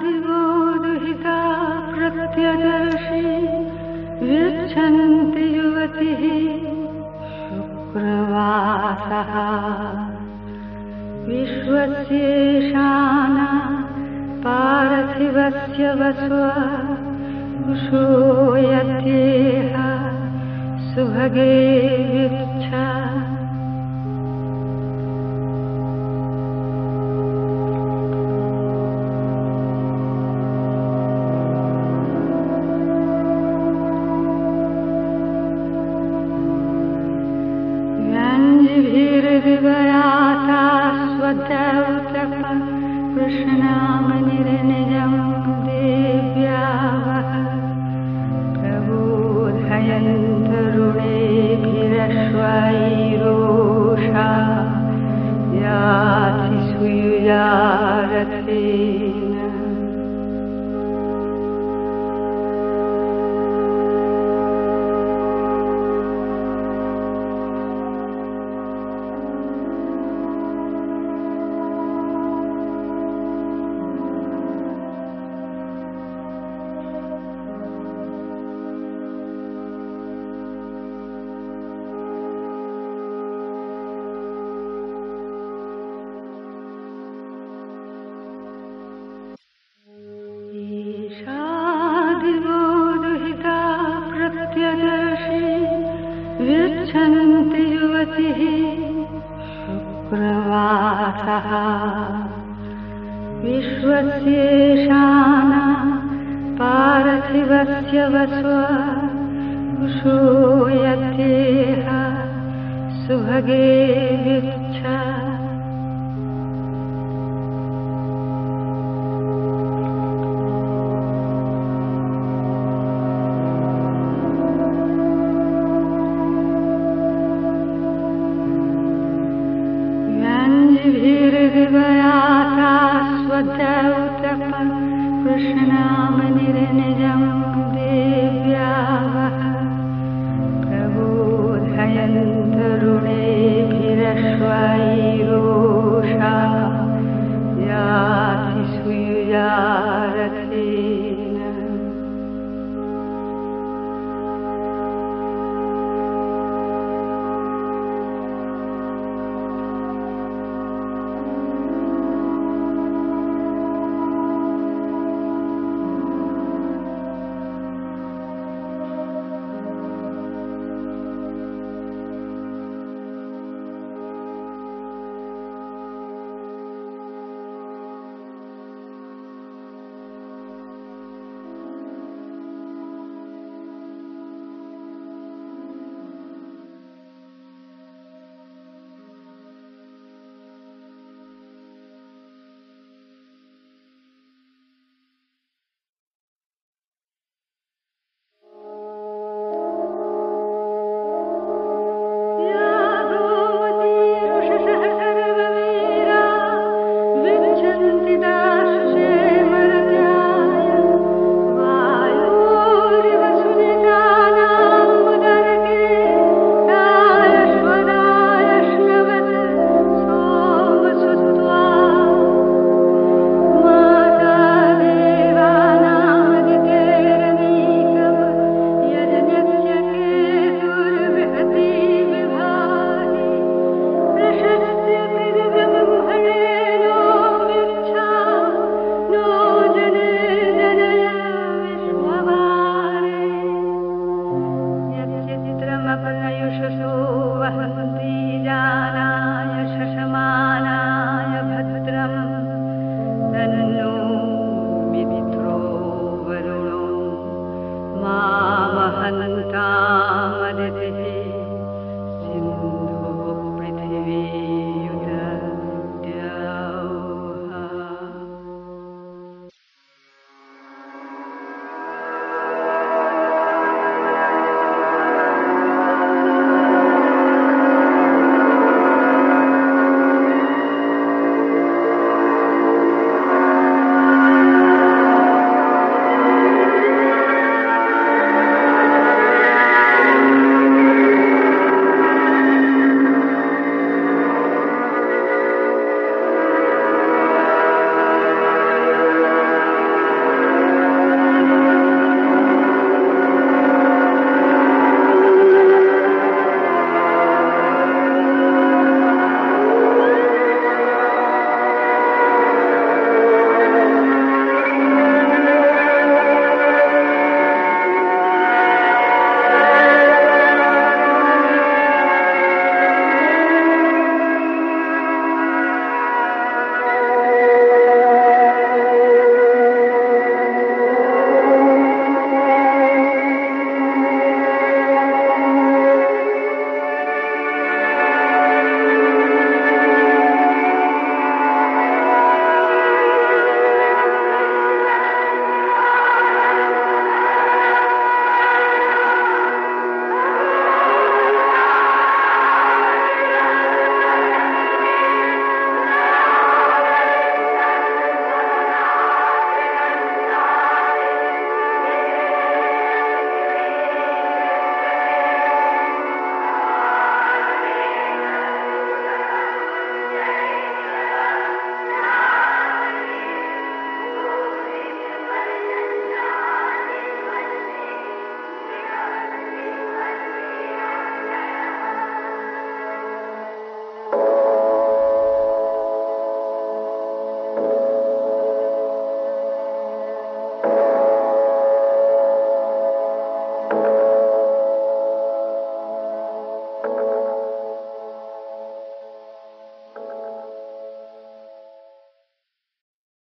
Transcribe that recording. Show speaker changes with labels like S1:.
S1: दिवो दुहिता प्रत्यदर्शि गच्छन्ति युवतिः शुक्रवासः। विश्वस्येषाना पार्थिवस्य वस्व कुशो यत्येह सुभगे विच्छा शुक्रवासः विश्वस्येषाना पार्थिवस्य वस्व यत्येह सुभगे yaar thi